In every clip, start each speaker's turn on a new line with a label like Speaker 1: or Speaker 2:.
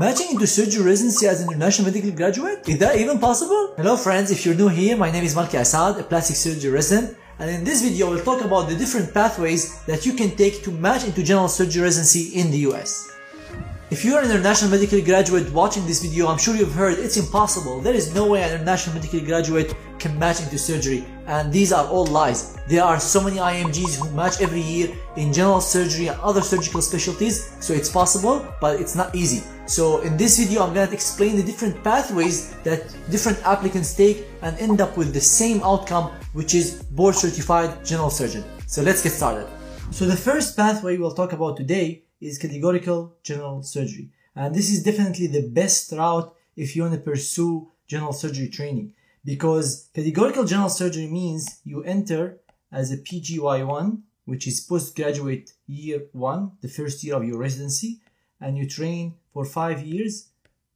Speaker 1: Matching into surgery residency as an international medical graduate? Is that even possible? Hello friends, if you're new here, my name is Malke Asaad, a plastic surgery resident, and in this video we'll talk about the different pathways that you can take to match into general surgery residency in the US. If you're an international medical graduate watching this video, I'm sure you've heard it's impossible. There is no way an international medical graduate can match into surgery. And these are all lies. There are so many IMGs who match every year in general surgery and other surgical specialties. So it's possible, but it's not easy. So in this video, I'm going to explain the different pathways that different applicants take and end up with the same outcome, which is board certified general surgeon. So let's get started. So the first pathway we'll talk about today is categorical general surgery. And this is definitely the best route if you want to pursue general surgery training because categorical general surgery means you enter as a PGY1, which is postgraduate year one, the first year of your residency, and you train for five years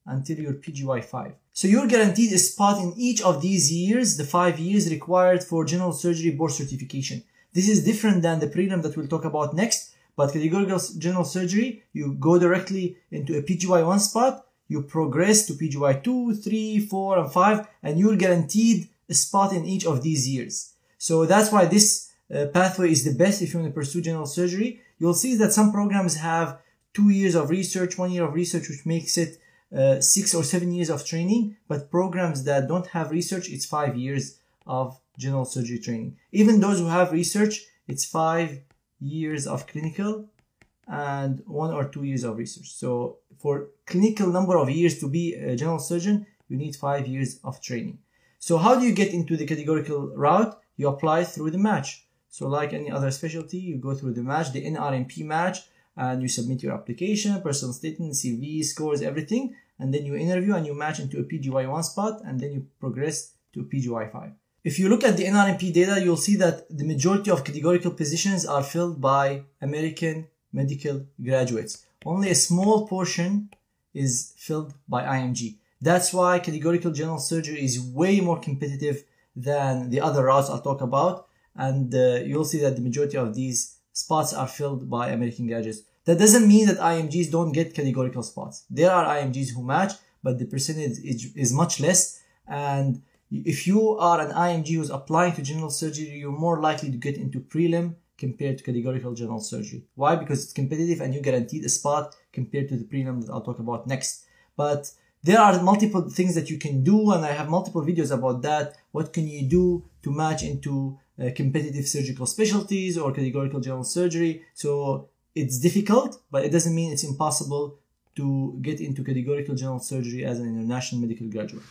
Speaker 1: until you're PGY5. So you're guaranteed a spot in each of these years, the five years required for general surgery board certification. This is different than the prelim that we'll talk about next, but categorical general surgery, you go directly into a PGY1 spot, you progress to PGY2, 3, 4, and 5, and you're guaranteed a spot in each of these years. So that's why this uh, pathway is the best if you want to pursue general surgery. You'll see that some programs have two years of research, one year of research, which makes it uh, six or seven years of training. But programs that don't have research, it's five years of general surgery training. Even those who have research, it's five years of clinical and one or two years of research. So for clinical number of years to be a general surgeon, you need five years of training. So how do you get into the categorical route? You apply through the match. So like any other specialty, you go through the match, the NRMP match, and you submit your application, personal statement, CV, scores, everything. And then you interview and you match into a PGY1 spot, and then you progress to PGY5. If you look at the NRMP data, you'll see that the majority of categorical positions are filled by American medical graduates. Only a small portion is filled by IMG. That's why categorical general surgery is way more competitive than the other routes I'll talk about. And uh, you'll see that the majority of these spots are filled by American graduates. That doesn't mean that IMGs don't get categorical spots. There are IMGs who match, but the percentage is, much less. And if you are an IMG who's applying to general surgery, you're more likely to get into prelim compared to categorical general surgery. Why? Because it's competitive and you guaranteed a spot compared to the prelim that I'll talk about next. But there are multiple things that you can do and I have multiple videos about that. What can you do to match into uh, competitive surgical specialties or categorical general surgery? So it's difficult, but it doesn't mean it's impossible to get into categorical general surgery as an international medical graduate.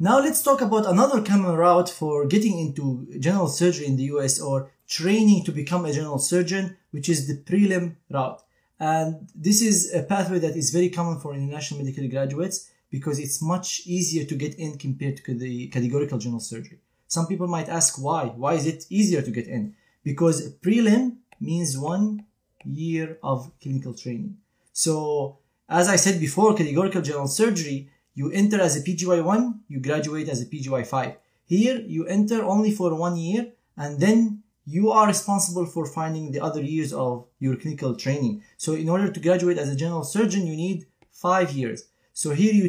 Speaker 1: Now let's talk about another common route for getting into general surgery in the US or training to become a general surgeon, which is the prelim route. And this is a pathway that is very common for international medical graduates because it's much easier to get in compared to the categorical general surgery. Some people might ask why. Why is it easier to get in? Because prelim means one year of clinical training. So as I said before, categorical general surgery you enter as a PGY1, you graduate as a PGY5. Here, you enter only for one year and then you are responsible for finding the other years of your clinical training. So in order to graduate as a general surgeon, you need five years. So here you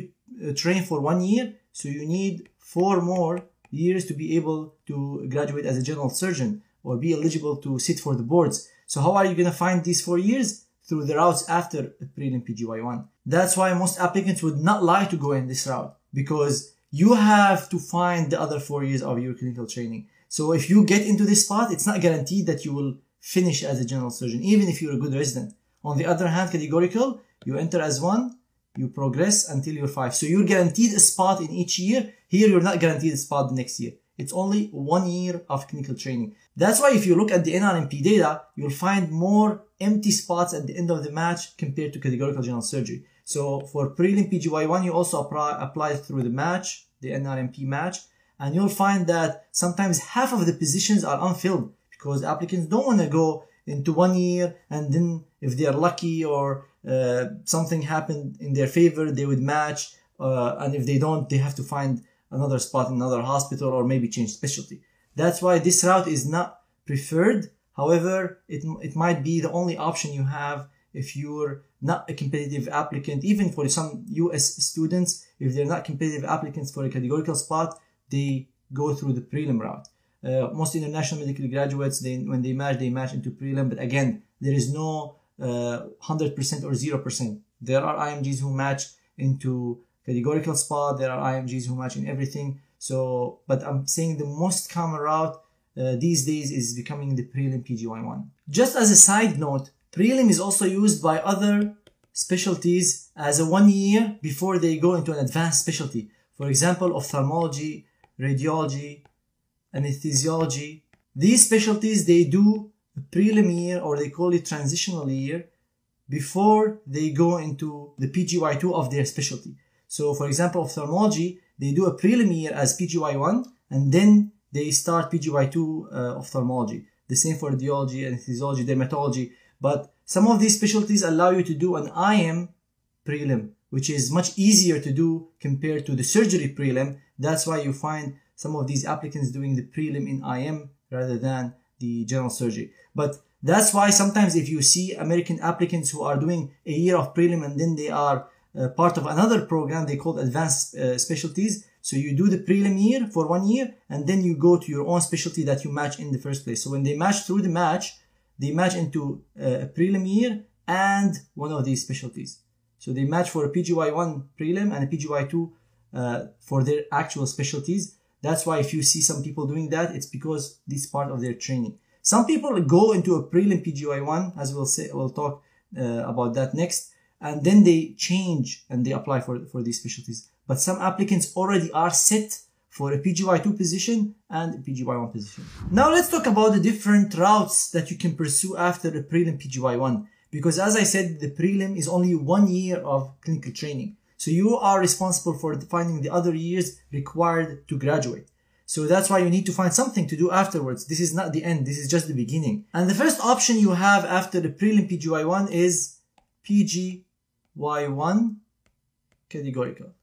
Speaker 1: uh, train for one year, so you need four more years to be able to graduate as a general surgeon or be eligible to sit for the boards. So how are you going to find these four years? through the routes after prelim PGY1. That's why most applicants would not like to go in this route because you have to find the other four years of your clinical training. So if you get into this spot, it's not guaranteed that you will finish as a general surgeon, even if you're a good resident. On the other hand, categorical, you enter as one, you progress until you're five. So you're guaranteed a spot in each year. Here, you're not guaranteed a spot the next year. It's only one year of clinical training. That's why if you look at the NRMP data, you'll find more empty spots at the end of the match compared to categorical general surgery. So for prelim PGY1, you also apply, apply through the match, the NRMP match, and you'll find that sometimes half of the positions are unfilled because applicants don't want to go into one year and then if they are lucky or uh, something happened in their favor, they would match. Uh, and if they don't, they have to find another spot in another hospital or maybe change specialty. That's why this route is not preferred However, it, it might be the only option you have if you're not a competitive applicant, even for some US students, if they're not competitive applicants for a categorical spot, they go through the prelim route. Uh, most international medical graduates, they, when they match, they match into prelim. But again, there is no uh, 100% or 0%. There are IMGs who match into categorical spot. There are IMGs who match in everything. So, but I'm saying the most common route uh, these days is becoming the prelim PGY1. Just as a side note, prelim is also used by other specialties as a one year before they go into an advanced specialty. For example, ophthalmology, radiology, anesthesiology. These specialties, they do a prelim year or they call it transitional year before they go into the PGY2 of their specialty. So for example, ophthalmology, they do a prelim year as PGY1 and then they start PGY2 uh, ophthalmology. The same for radiology, anesthesiology, dermatology. But some of these specialties allow you to do an IM prelim, which is much easier to do compared to the surgery prelim. That's why you find some of these applicants doing the prelim in IM rather than the general surgery. But that's why sometimes if you see American applicants who are doing a year of prelim and then they are uh, part of another program they call advanced uh, specialties. So you do the prelim year for one year and then you go to your own specialty that you match in the first place. So when they match through the match, they match into uh, a prelim year and one of these specialties. So they match for a PGY1 prelim and a PGY2 uh, for their actual specialties. That's why if you see some people doing that, it's because this part of their training. Some people go into a prelim PGY1, as we'll say, we'll talk uh, about that next, and then they change and they apply for, for these specialties. But some applicants already are set for a PGY2 position and a PGY1 position. Now let's talk about the different routes that you can pursue after the prelim PGY1. Because as I said, the prelim is only one year of clinical training. So you are responsible for finding the other years required to graduate. So that's why you need to find something to do afterwards. This is not the end. This is just the beginning. And the first option you have after the prelim PGY1 is PGY1 categorical.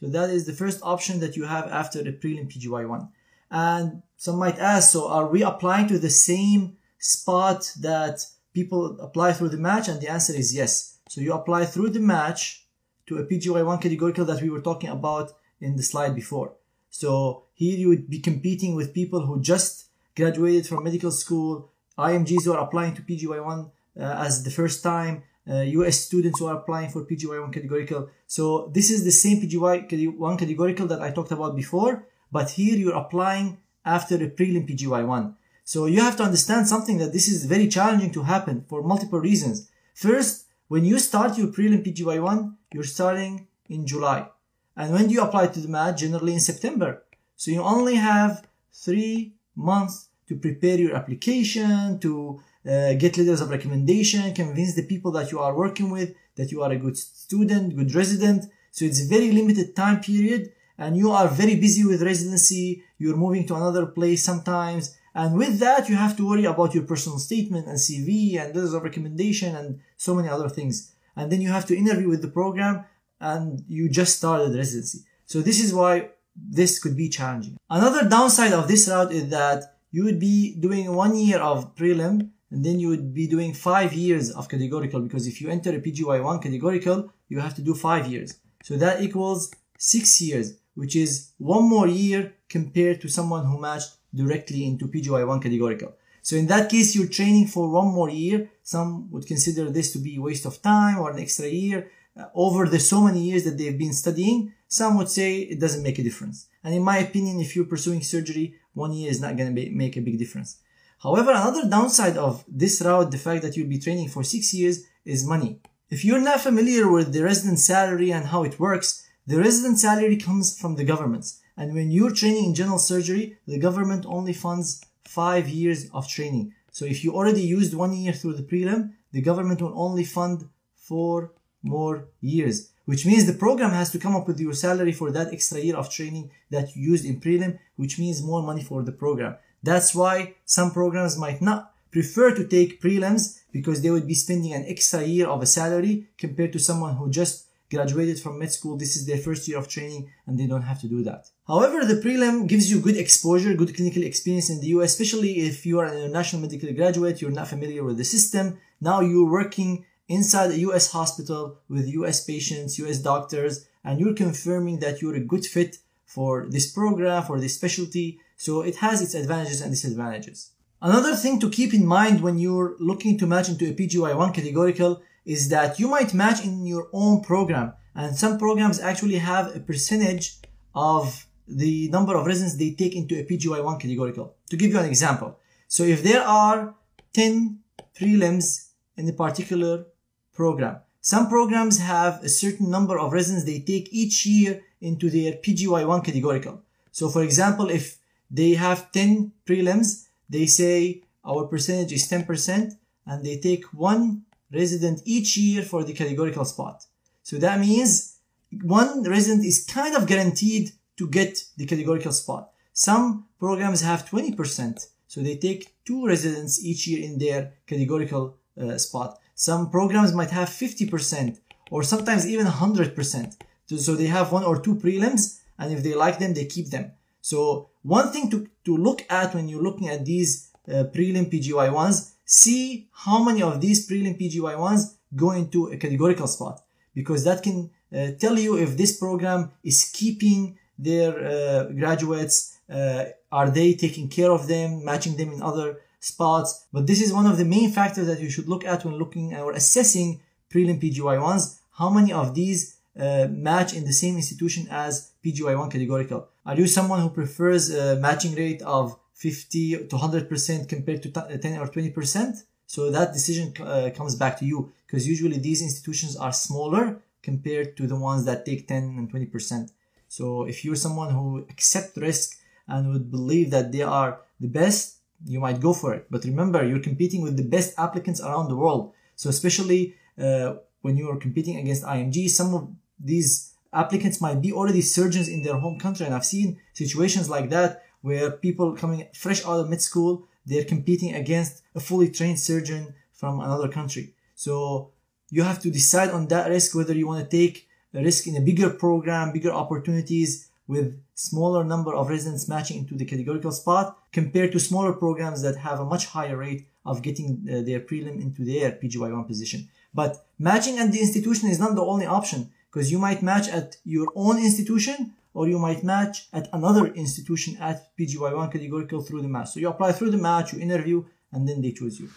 Speaker 1: So that is the first option that you have after the prelim PGY1. And some might ask, so are we applying to the same spot that people apply through the match? And the answer is yes. So you apply through the match to a PGY1 categorical that we were talking about in the slide before. So here you would be competing with people who just graduated from medical school, IMGs who are applying to PGY1 uh, as the first time, uh, US students who are applying for PGY1 categorical. So this is the same PGY1 categorical that I talked about before, but here you're applying after the prelim PGY1. So you have to understand something that this is very challenging to happen for multiple reasons. First, when you start your prelim PGY1, you're starting in July. And when do you apply to the match? Generally in September. So you only have three months to prepare your application, to uh, get letters of recommendation, convince the people that you are working with that you are a good student, good resident. So it's a very limited time period and you are very busy with residency. You're moving to another place sometimes and with that, you have to worry about your personal statement and CV and letters of recommendation and so many other things. And then you have to interview with the program and you just started residency. So this is why this could be challenging. Another downside of this route is that you would be doing one year of prelim and then you would be doing five years of categorical because if you enter a PGY1 categorical, you have to do five years. So that equals six years, which is one more year compared to someone who matched directly into PGY1 categorical. So in that case, you're training for one more year. Some would consider this to be waste of time or an extra year. Uh, over the so many years that they've been studying, some would say it doesn't make a difference. And in my opinion, if you're pursuing surgery, one year is not going to make a big difference. However, another downside of this route, the fact that you'll be training for six years, is money. If you're not familiar with the resident salary and how it works, the resident salary comes from the government. And when you're training in general surgery, the government only funds five years of training. So if you already used one year through the prelim, the government will only fund four more years, which means the program has to come up with your salary for that extra year of training that you used in prelim, which means more money for the program. That's why some programs might not prefer to take prelims because they would be spending an extra year of a salary compared to someone who just graduated from med school. This is their first year of training and they don't have to do that. However, the prelim gives you good exposure, good clinical experience in the US, especially if you are an international medical graduate, you're not familiar with the system, Now you're working inside a US hospital with US patients, US doctors, and you're confirming that you're a good fit for this program, for this specialty. So it has its advantages and disadvantages. Another thing to keep in mind when you're looking to match into a PGY1 categorical is that you might match in your own program and some programs actually have a percentage of the number of residents they take into a PGY1 categorical. To give you an example, so if there are 10 prelims in a particular program, some programs have a certain number of residents they take each year into their PGY1 categorical. So for example, if they have 10 prelims, they say our percentage is 10% and they take one resident each year for the categorical spot. So that means one resident is kind of guaranteed to get the categorical spot. Some programs have 20%, so they take two residents each year in their categorical uh, spot. Some programs might have 50% or sometimes even 100%. So they have one or two prelims and if they like them, they keep them. So one thing to, to look at when you're looking at these uh, prelim PGY1s, see how many of these prelim PGY1s go into a categorical spot because that can uh, tell you if this program is keeping their uh, graduates, uh, are they taking care of them, matching them in other spots. But this is one of the main factors that you should look at when looking or assessing prelim PGY1s. How many of these uh, match in the same institution as PGY1 categorical? Are you someone who prefers a matching rate of 50 to 100% compared to 10 or 20%? So that decision uh, comes back to you because usually these institutions are smaller compared to the ones that take 10 and 20%. So if you're someone who accept risk and would believe that they are the best, you might go for it. But remember, you're competing with the best applicants around the world. So especially uh, when you are competing against IMG, some of these applicants might be already surgeons in their home country. And I've seen situations like that where people coming fresh out of med school, they're competing against a fully trained surgeon from another country. So you have to decide on that risk whether you want to take a risk in a bigger program, bigger opportunities with smaller number of residents matching into the categorical spot compared to smaller programs that have a much higher rate of getting uh, their prelim into their PGY1 position. But matching at the institution is not the only option because you might match at your own institution or you might match at another institution at PGY1 categorical through the match. So you apply through the match, you interview, and then they choose you.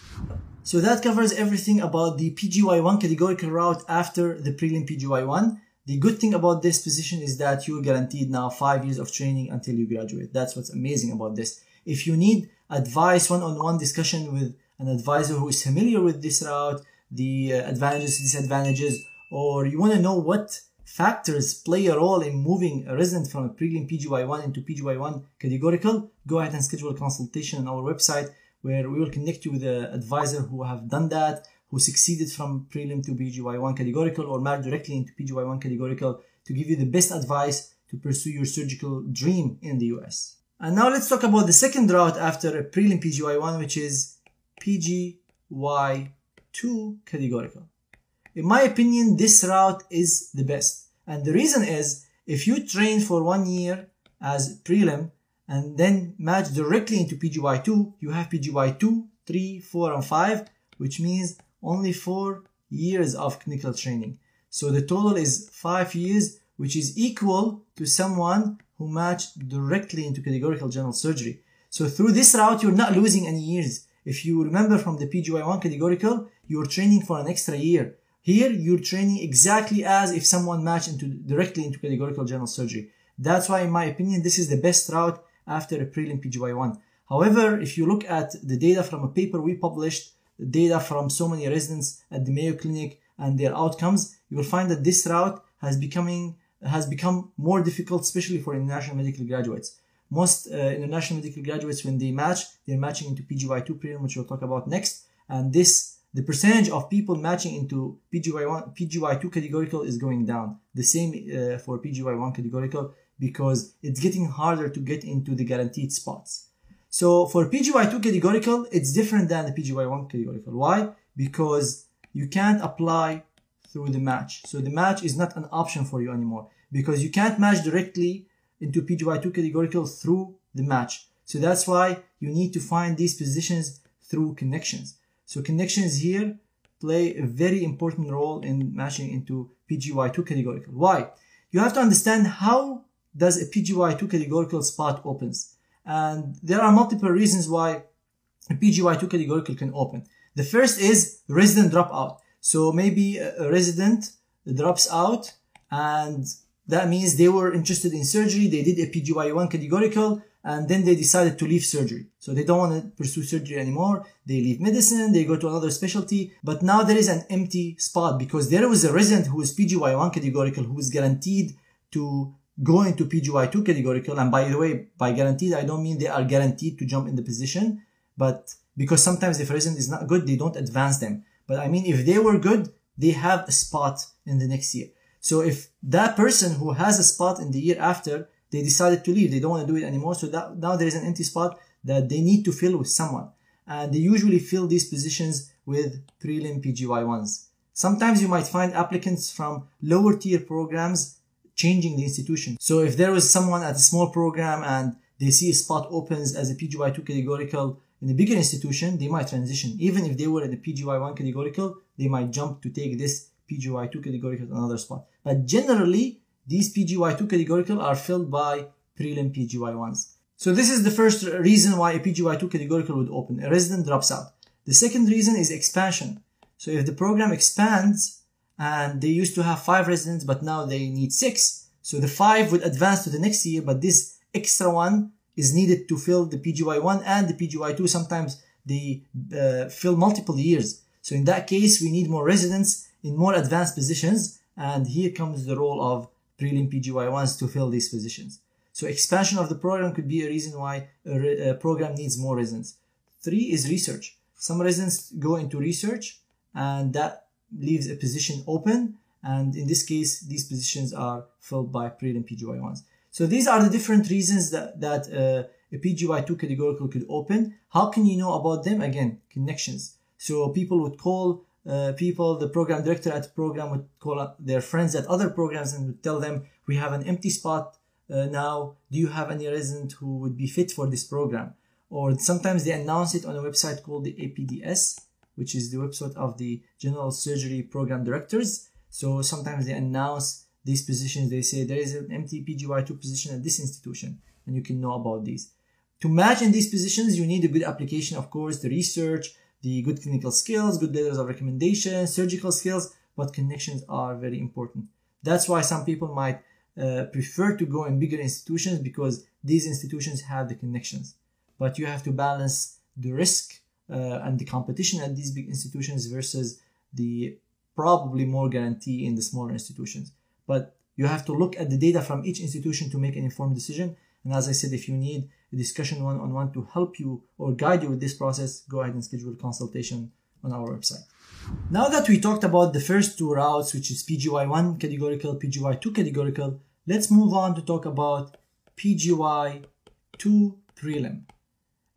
Speaker 1: So that covers everything about the PGY1 categorical route after the prelim PGY1. The good thing about this position is that you're guaranteed now five years of training until you graduate. That's what's amazing about this. If you need advice, one-on-one discussion with an advisor who is familiar with this route, the uh, advantages, disadvantages, or you want to know what factors play a role in moving a resident from a prelim PGY1 into PGY1 categorical, go ahead and schedule a consultation on our website where we will connect you with an advisor who have done that, who succeeded from prelim to PGY1 categorical or married directly into PGY1 categorical to give you the best advice to pursue your surgical dream in the US. And now let's talk about the second route after a prelim PGY1, which is PGY2 categorical. In my opinion, this route is the best. And the reason is if you train for one year as prelim and then match directly into PGY2, you have PGY2, 3, 4, and 5, which means only 4 years of clinical training. So the total is 5 years, which is equal to someone who matched directly into categorical general surgery. So through this route, you're not losing any years. If you remember from the PGY1 categorical, you're training for an extra year. Here, you're training exactly as if someone matched into directly into categorical general surgery. That's why, in my opinion, this is the best route after a prelim PGY1. However, if you look at the data from a paper we published, the data from so many residents at the Mayo Clinic and their outcomes, you will find that this route has becoming has become more difficult, especially for international medical graduates. Most uh, international medical graduates, when they match, they're matching into PGY2 prelim, which we'll talk about next. And this, the percentage of people matching into PGY1, PGY2 categorical is going down. The same uh, for PGY1 categorical because it's getting harder to get into the guaranteed spots. So for PGY2 categorical, it's different than the PGY1 categorical. Why? Because you can't apply through the match. So the match is not an option for you anymore because you can't match directly into PGY2 categorical through the match. So that's why you need to find these positions through connections. So connections here play a very important role in matching into PGY2 categorical. Why? You have to understand how does a PGY2 categorical spot opens. And there are multiple reasons why a PGY2 categorical can open. The first is resident dropout. So maybe a resident drops out and that means they were interested in surgery. They did a PGY1 categorical and then they decided to leave surgery. So they don't want to pursue surgery anymore. They leave medicine, they go to another specialty. But now there is an empty spot because there was a resident who is PGY1 categorical who is guaranteed to go into PGY2 categorical. And by the way, by guaranteed, I don't mean they are guaranteed to jump in the position, but because sometimes if resident is not good, they don't advance them. But I mean, if they were good, they have a spot in the next year. So if that person who has a spot in the year after they decided to leave. They don't want to do it anymore. So that, now there is an empty spot that they need to fill with someone. And they usually fill these positions with prelim PGY1s. Sometimes you might find applicants from lower tier programs changing the institution. So if there was someone at a small program and they see a spot opens as a PGY2 categorical in a bigger institution, they might transition. Even if they were at the PGY1 categorical, they might jump to take this PGY2 categorical another spot. But generally, these PGY2 categorical are filled by prelim PGY1s. So this is the first reason why a PGY2 categorical would open. A resident drops out. The second reason is expansion. So if the program expands and they used to have five residents, but now they need six, so the five would advance to the next year, but this extra one is needed to fill the PGY1 and the PGY2. Sometimes they uh, fill multiple years. So in that case, we need more residents in more advanced positions. And here comes the role of prelim PGY1s to fill these positions. So expansion of the program could be a reason why a, a program needs more residents. Three is research. Some residents go into research and that leaves a position open. And in this case, these positions are filled by prelim PGY1s. So these are the different reasons that, that uh, a PGY2 categorical could open. How can you know about them? Again, connections. So people would call uh, people, the program director at program would call their friends at other programs and would tell them, we have an empty spot uh, now. Do you have any resident who would be fit for this program? Or sometimes they announce it on a website called the APDS, which is the website of the General Surgery Program Directors. So sometimes they announce these positions. They say there is an empty PGY2 position at this institution, and you can know about these. To match in these positions, you need a good application, of course, the research, the good clinical skills, good letters of recommendation, surgical skills, but connections are very important. That's why some people might uh, prefer to go in bigger institutions because these institutions have the connections. But you have to balance the risk uh, and the competition at these big institutions versus the probably more guarantee in the smaller institutions. But you have to look at the data from each institution to make an informed decision. And as I said, if you need discussion one-on-one to help you or guide you with this process, go ahead and schedule a consultation on our website. Now that we talked about the first two routes, which is PGY1 categorical, PGY2 categorical, let's move on to talk about PGY2 prelim.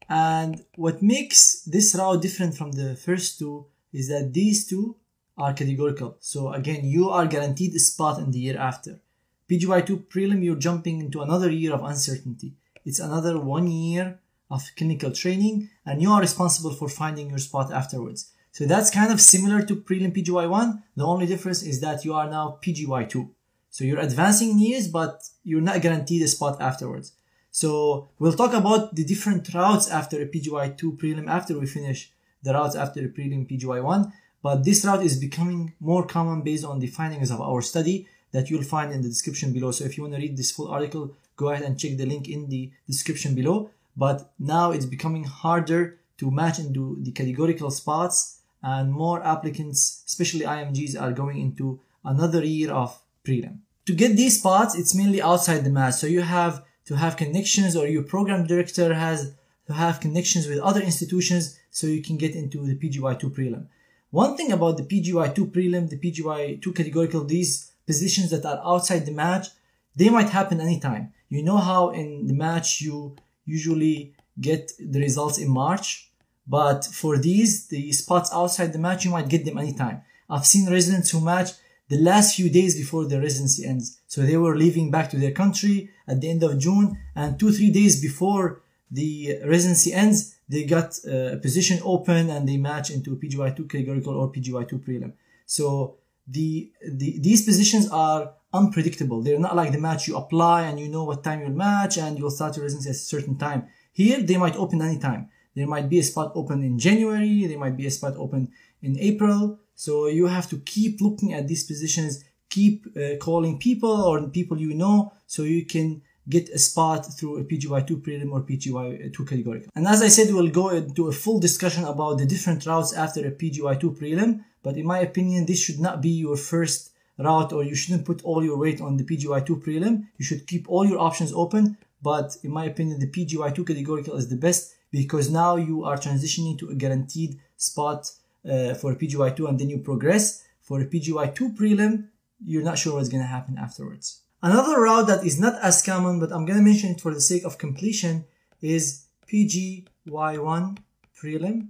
Speaker 1: And what makes this route different from the first two is that these two are categorical. So again, you are guaranteed a spot in the year after. PGY2 prelim, you're jumping into another year of uncertainty. It's another one year of clinical training and you are responsible for finding your spot afterwards. So that's kind of similar to prelim PGY1. The only difference is that you are now PGY2. So you're advancing in years, but you're not guaranteed a spot afterwards. So we'll talk about the different routes after a PGY2 prelim after we finish the routes after a prelim PGY1. But this route is becoming more common based on the findings of our study that you'll find in the description below. So if you want to read this full article, go ahead and check the link in the description below. But now it's becoming harder to match into the categorical spots and more applicants, especially IMGs, are going into another year of prelim. To get these spots, it's mainly outside the match. So you have to have connections or your program director has to have connections with other institutions so you can get into the PGY2 prelim. One thing about the PGY2 prelim, the PGY2 categorical, these positions that are outside the match, they might happen anytime. You know how in the match you usually get the results in March, but for these, the spots outside the match, you might get them anytime. I've seen residents who match the last few days before their residency ends. So they were leaving back to their country at the end of June and two, three days before the residency ends, they got uh, a position open and they match into a PGY2 categorical or PGY2 prelim. So the, the these positions are unpredictable. They're not like the match you apply and you know what time you'll match and you'll start your residency at a certain time. Here, they might open anytime. There might be a spot open in January. There might be a spot open in April. So you have to keep looking at these positions, keep uh, calling people or people you know so you can get a spot through a PGY2 prelim or PGY2 categorical. And as I said, we'll go into a full discussion about the different routes after a PGY2 prelim. But in my opinion, this should not be your first route or you shouldn't put all your weight on the PGY2 prelim. You should keep all your options open. But in my opinion, the PGY2 categorical is the best because now you are transitioning to a guaranteed spot uh, for a PGY2 and then you progress. For a PGY2 prelim, you're not sure what's going to happen afterwards. Another route that is not as common, but I'm going to mention it for the sake of completion, is PGY1 prelim.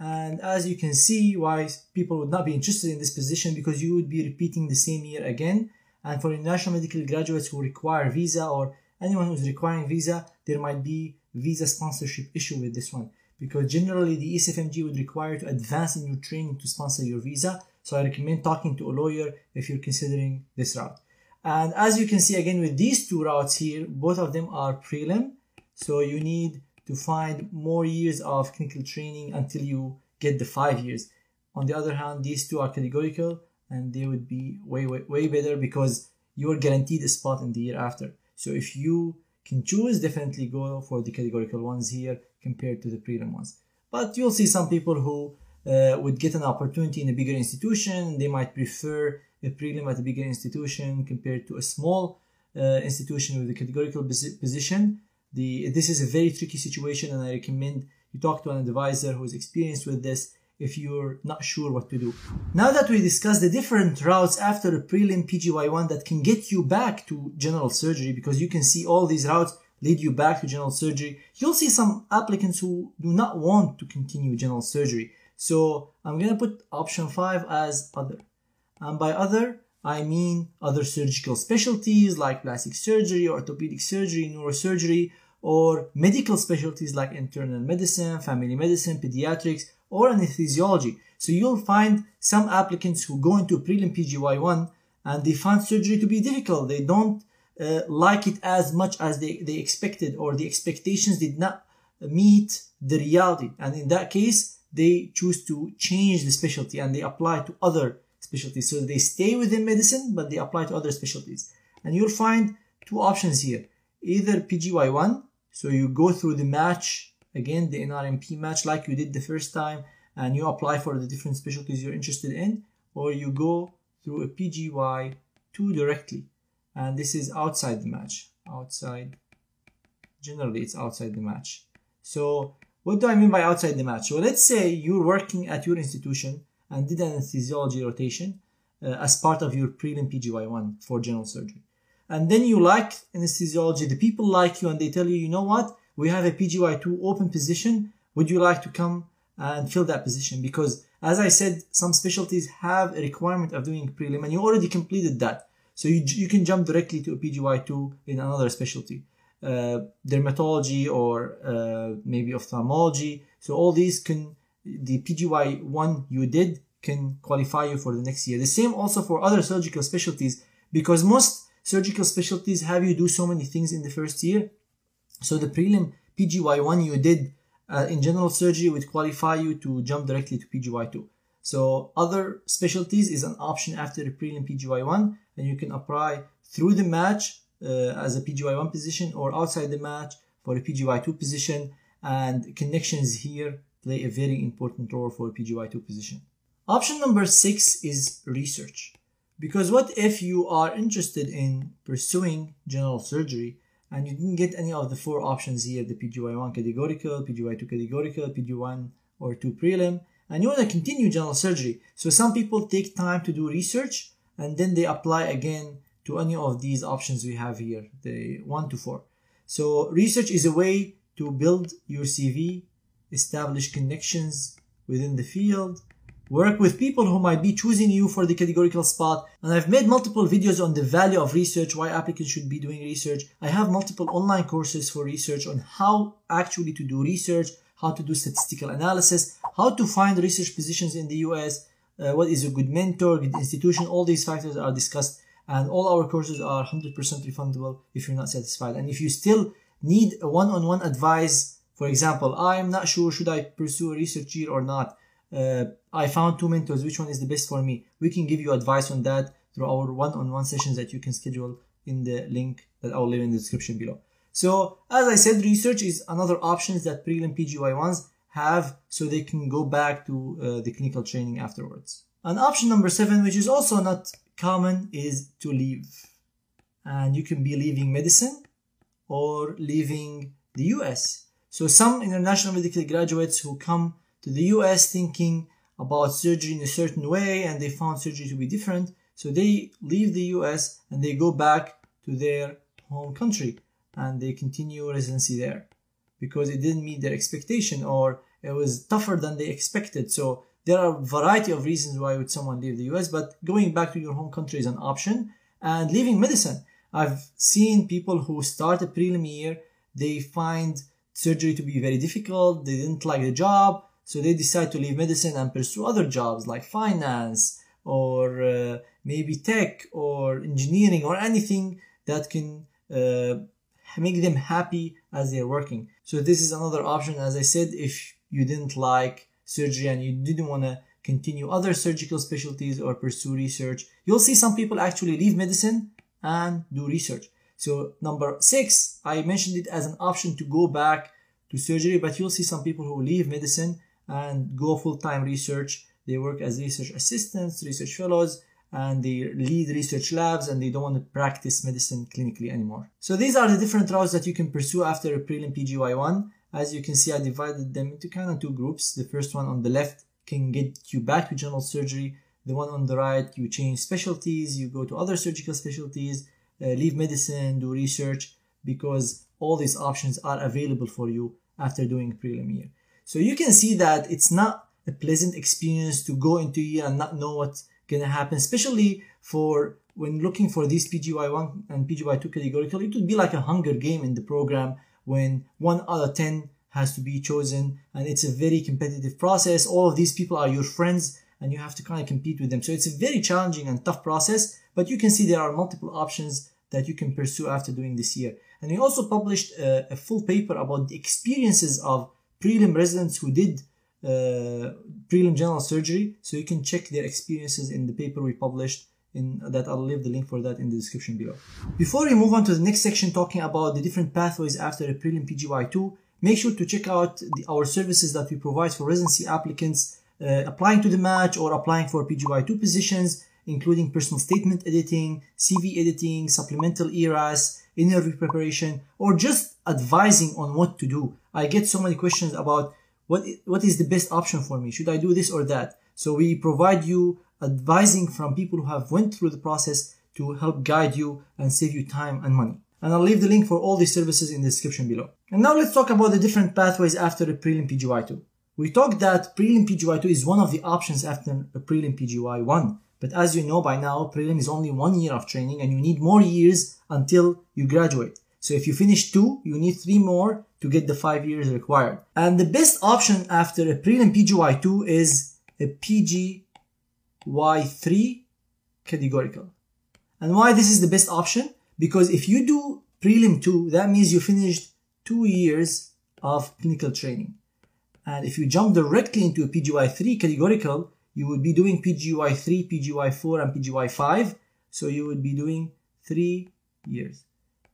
Speaker 1: And as you can see, why people would not be interested in this position because you would be repeating the same year again. And for international medical graduates who require visa or anyone who's requiring visa, there might be visa sponsorship issue with this one because generally the ECFMG would require to advance in your training to sponsor your visa. So I recommend talking to a lawyer if you're considering this route. And as you can see again with these two routes here, both of them are prelim. So you need to find more years of clinical training until you get the five years. On the other hand, these two are categorical and they would be way, way, way better because you're guaranteed a spot in the year after. So if you can choose, definitely go for the categorical ones here compared to the prelim ones. But you'll see some people who uh, would get an opportunity in a bigger institution. They might prefer a prelim at a bigger institution compared to a small uh, institution with a categorical position. The, this is a very tricky situation and I recommend you talk to an advisor who is experienced with this if you're not sure what to do. Now that we discussed the different routes after a prelim PGY1 that can get you back to general surgery because you can see all these routes lead you back to general surgery, you'll see some applicants who do not want to continue general surgery. So I'm going to put option 5 as other. And by other, I mean other surgical specialties like plastic surgery, orthopedic surgery, neurosurgery, or medical specialties like internal medicine, family medicine, pediatrics, or anesthesiology. So you'll find some applicants who go into prelim PGY1 and they find surgery to be difficult. They don't uh, like it as much as they, they expected or the expectations did not meet the reality. And in that case, they choose to change the specialty and they apply to other specialties. So they stay within medicine, but they apply to other specialties. And you'll find two options here. Either PGY1, so you go through the match, again, the NRMP match like you did the first time, and you apply for the different specialties you're interested in, or you go through a PGY2 directly. And this is outside the match. Outside, generally it's outside the match. So what do I mean by outside the match? Well, let's say you're working at your institution and did an anesthesiology rotation uh, as part of your prelim PGY1 for general surgery. And then you like anesthesiology, the people like you and they tell you, you know what, we have a PGY2 open position. Would you like to come and fill that position? Because as I said, some specialties have a requirement of doing prelim and you already completed that. So you, you can jump directly to a PGY2 in another specialty. Uh, dermatology or uh, maybe ophthalmology. So all these can the PGY1 you did can qualify you for the next year. The same also for other surgical specialties because most surgical specialties have you do so many things in the first year. So the prelim PGY1 you did uh, in general surgery would qualify you to jump directly to PGY2. So other specialties is an option after the prelim PGY1 and you can apply through the match uh, as a PGY1 position or outside the match for a PGY2 position and connections here play a very important role for a PGY2 position. Option number six is research. Because what if you are interested in pursuing general surgery and you didn't get any of the four options here, the PGY1 categorical, PGY2 categorical, PGY1 or 2 prelim, and you want to continue general surgery. So some people take time to do research and then they apply again to any of these options we have here, the 1 to 4. So research is a way to build your CV establish connections within the field, work with people who might be choosing you for the categorical spot. And I've made multiple videos on the value of research, why applicants should be doing research. I have multiple online courses for research on how actually to do research, how to do statistical analysis, how to find research positions in the US, uh, what is a good mentor, good institution, all these factors are discussed and all our courses are 100% refundable if you're not satisfied. And if you still need a one-on-one advice, for example, I'm not sure should I pursue a research year or not, uh, I found two mentors, which one is the best for me? We can give you advice on that through our one-on-one sessions that you can schedule in the link that I'll leave in the description below. So as I said, research is another option that prelim PGY1s have so they can go back to uh, the clinical training afterwards. And option number seven, which is also not common, is to leave. And you can be leaving medicine or leaving the US. So some international medical graduates who come to the US thinking about surgery in a certain way and they found surgery to be different. So they leave the US and they go back to their home country and they continue residency there because it didn't meet their expectation or it was tougher than they expected. So there are a variety of reasons why would someone leave the US, but going back to your home country is an option. And leaving medicine, I've seen people who start a prelim year, they find surgery to be very difficult, they didn't like the job, so they decide to leave medicine and pursue other jobs like finance or uh, maybe tech or engineering or anything that can uh, make them happy as they're working. So this is another option. As I said, if you didn't like surgery and you didn't want to continue other surgical specialties or pursue research, you'll see some people actually leave medicine and do research. So number six, I mentioned it as an option to go back to surgery, but you'll see some people who leave medicine and go full-time research. They work as research assistants, research fellows, and they lead research labs and they don't want to practice medicine clinically anymore. So these are the different routes that you can pursue after a prelim PGY1. As you can see, I divided them into kind of two groups. The first one on the left can get you back to general surgery. The one on the right, you change specialties, you go to other surgical specialties, Uh, leave medicine, do research, because all these options are available for you after doing prelim year. So you can see that it's not a pleasant experience to go into year and not know what's going to happen, especially for when looking for these PGY1 and PGY2 categorical. It would be like a hunger game in the program when one out of 10 has to be chosen and it's a very competitive process. All of these people are your friends and you have to kind of compete with them. So it's a very challenging and tough process, but you can see there are multiple options that you can pursue after doing this year. And we also published a, a full paper about the experiences of prelim residents who did uh, prelim general surgery. So you can check their experiences in the paper we published in that I'll leave the link for that in the description below. Before we move on to the next section talking about the different pathways after a prelim PGY2, make sure to check out the, our services that we provide for residency applicants uh, applying to the match or applying for PGY2 positions, including personal statement editing, CV editing, supplemental ERAS, interview preparation, or just advising on what to do. I get so many questions about what, what is the best option for me? Should I do this or that? So we provide you advising from people who have went through the process to help guide you and save you time and money. And I'll leave the link for all these services in the description below. And now let's talk about the different pathways after a prelim PGY2. We talked that prelim PGY2 is one of the options after a prelim PGY1. But as you know by now, prelim is only one year of training and you need more years until you graduate. So if you finish two, you need three more to get the five years required. And the best option after a prelim PGY2 is a PGY3 categorical. And why this is the best option? Because if you do prelim 2, that means you finished two years of clinical training. And if you jump directly into a PGY3 categorical, you would be doing PGY3, PGY4, and PGY5. So you would be doing three years.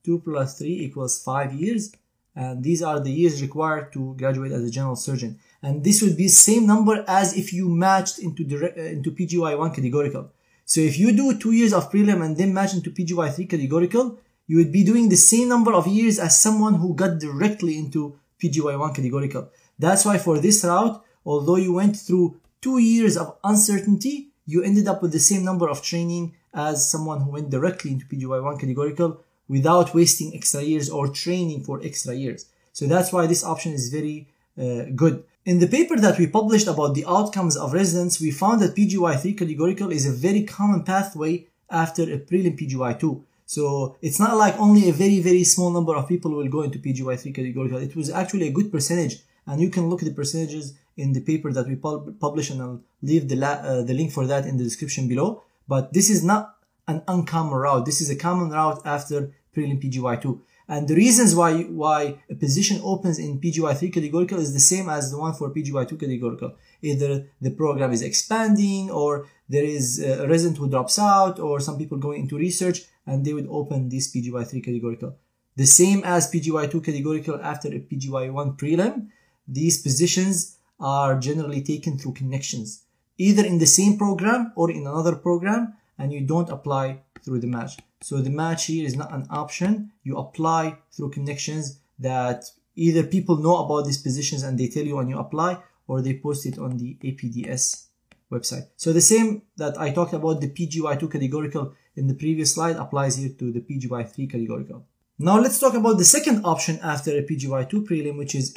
Speaker 1: 2 plus 3 equals 5 years and these are the years required to graduate as a general surgeon and this would be same number as if you matched into direct, uh, into PGY1 categorical so if you do 2 years of prelim and then match into PGY3 categorical you would be doing the same number of years as someone who got directly into PGY1 categorical that's why for this route although you went through 2 years of uncertainty you ended up with the same number of training as someone who went directly into PGY1 categorical without wasting extra years or training for extra years. So that's why this option is very uh, good. In the paper that we published about the outcomes of residents, we found that PGY3 categorical is a very common pathway after a prelim PGY2. So it's not like only a very, very small number of people will go into PGY3 categorical. It was actually a good percentage. And you can look at the percentages in the paper that we pub- publish and I'll leave the, uh, the link for that in the description below. But this is not an uncommon route. This is a common route after prelim PGY2. And the reasons why, why a position opens in PGY3 categorical is the same as the one for PGY2 categorical. Either the program is expanding or there is a resident who drops out or some people going into research and they would open this PGY3 categorical. The same as PGY2 categorical after a PGY1 prelim, these positions are generally taken through connections, either in the same program or in another program, and you don't apply through the match. So the match here is not an option. You apply through connections that either people know about these positions and they tell you when you apply or they post it on the APDS website. So the same that I talked about the PGY2 categorical in the previous slide applies here to the PGY3 categorical. Now let's talk about the second option after a PGY2 prelim, which is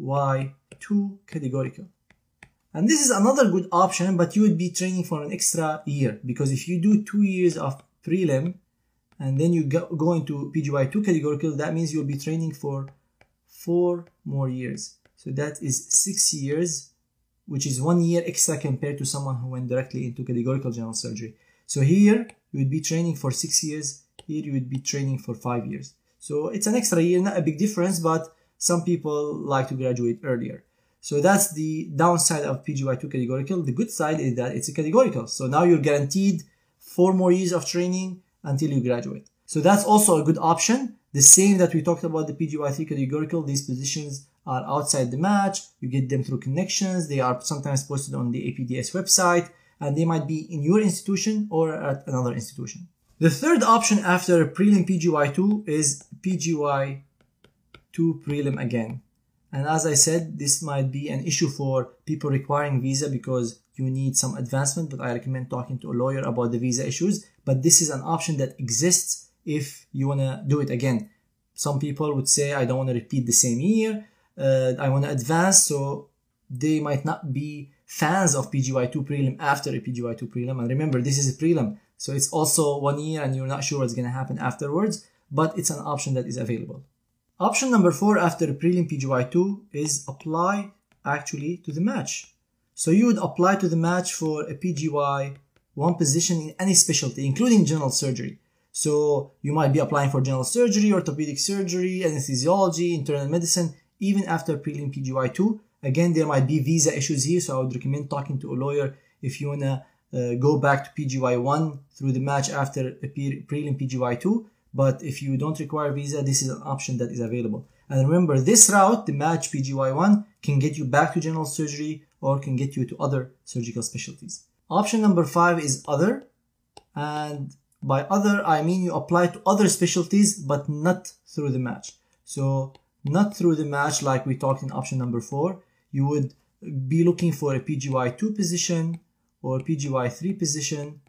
Speaker 1: PGY2 categorical. And this is another good option, but you would be training for an extra year because if you do two years of prelim and then you go, go into PGY2 categorical, that means you'll be training for four more years. So that is six years, which is one year extra compared to someone who went directly into categorical general surgery. So here you would be training for six years. Here you would be training for five years. So it's an extra year, not a big difference, but some people like to graduate earlier. So that's the downside of PGY2 categorical. The good side is that it's a categorical. So now you're guaranteed four more years of training until you graduate. So that's also a good option. The same that we talked about the PGY3 categorical, these positions are outside the match. You get them through connections. They are sometimes posted on the APDS website and they might be in your institution or at another institution. The third option after prelim PGY2 is PGY2 prelim again. And as I said, this might be an issue for people requiring visa because you need some advancement, but I recommend talking to a lawyer about the visa issues. But this is an option that exists if you want to do it again. Some people would say, I don't want to repeat the same year. Uh, I want to advance. So they might not be fans of PGY2 prelim after a PGY2 prelim. And remember, this is a prelim. So it's also one year and you're not sure what's going to happen afterwards, but it's an option that is available. Option number four after prelim PGY2 is apply actually to the match. So you would apply to the match for a PGY one position in any specialty, including general surgery. So you might be applying for general surgery, orthopedic surgery, anesthesiology, internal medicine, even after prelim PGY2. Again, there might be visa issues here, so I would recommend talking to a lawyer if you wanna uh, go back to PGY1 through the match after a prelim PGY2 but if you don't require visa, this is an option that is available. And remember, this route, the match PGY1, can get you back to general surgery or can get you to other surgical specialties. Option number five is other. And by other, I mean you apply to other specialties, but not through the match. So not through the match like we talked in option number four. You would be looking for a PGY2 position or PGY3 position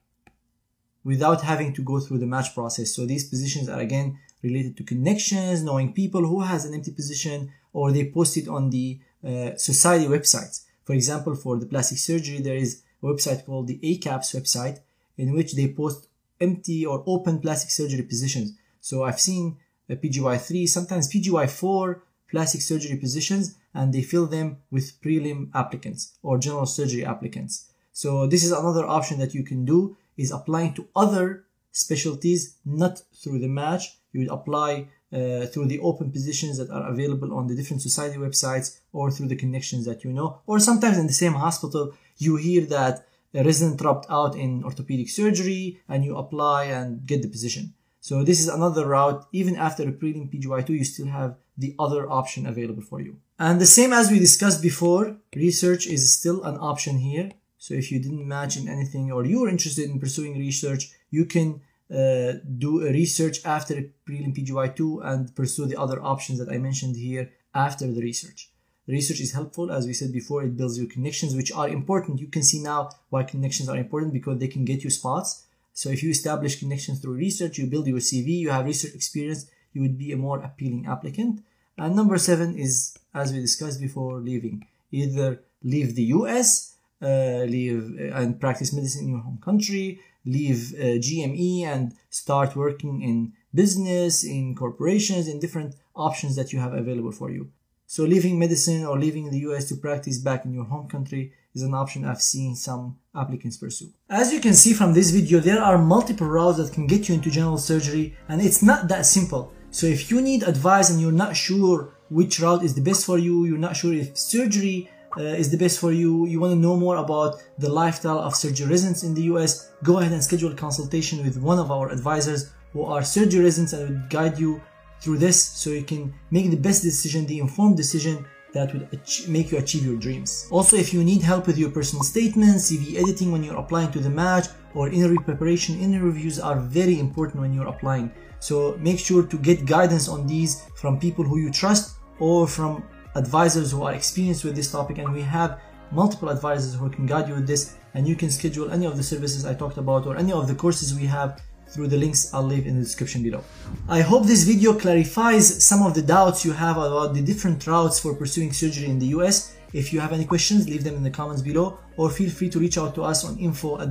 Speaker 1: without having to go through the match process. So these positions are again related to connections, knowing people who has an empty position, or they post it on the uh, society websites. For example, for the plastic surgery, there is a website called the ACAPS website in which they post empty or open plastic surgery positions. So I've seen a PGY3, sometimes PGY4 plastic surgery positions, and they fill them with prelim applicants or general surgery applicants. So this is another option that you can do is applying to other specialties, not through the match. You would apply uh, through the open positions that are available on the different society websites or through the connections that you know. Or sometimes in the same hospital, you hear that a resident dropped out in orthopedic surgery and you apply and get the position. So this is another route. Even after a prelim PGY2, you still have the other option available for you. And the same as we discussed before, research is still an option here. So if you didn't match in anything or you're interested in pursuing research, you can uh, do a research after prelim PGY2 and pursue the other options that I mentioned here after the research. Research is helpful, as we said before, it builds your connections, which are important. You can see now why connections are important because they can get you spots. So if you establish connections through research, you build your CV, you have research experience, you would be a more appealing applicant. And number seven is, as we discussed before, leaving. either leave the US, leave uh, and practice medicine in your home country, leave uh, GME and start working in business, in corporations, in different options that you have available for you. So leaving medicine or leaving the US to practice back in your home country is an option I've seen some applicants pursue. As you can see from this video, there are multiple routes that can get you into general surgery and it's not that simple. So if you need advice and you're not sure which route is the best for you, you're not sure if surgery uh, is the best for you, you want to know more about the lifestyle of surgery residents in the US, go ahead and schedule a consultation with one of our advisors who are surgery residents and will guide you through this so you can make the best decision, the informed decision that would make you achieve your dreams. Also, if you need help with your personal statements, CV editing when you're applying to the match, or interview preparation, interviews are very important when you're applying. So make sure to get guidance on these from people who you trust or from advisors who are experienced with this topic and we have multiple advisors who can guide you with this and you can schedule any of the services I talked about or any of the courses we have through the links I'll leave in the description below. I hope this video clarifies some of the doubts you have about the different routes for pursuing surgery in the US. If you have any questions, leave them in the comments below or feel free to reach out to us on info at.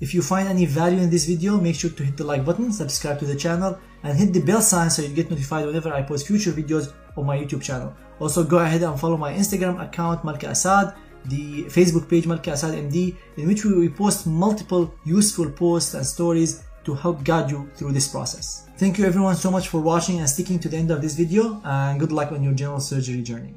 Speaker 1: If you find any value in this video, make sure to hit the like button, subscribe to the channel, and hit the bell sign so you get notified whenever I post future videos on my YouTube channel. Also go ahead and follow my Instagram account Malke Asaad the Facebook page Malke Asaad MD, in which we post multiple useful posts and stories to help guide you through this process. Thank you everyone so much for watching and sticking to the end of this video and good luck on your general surgery journey.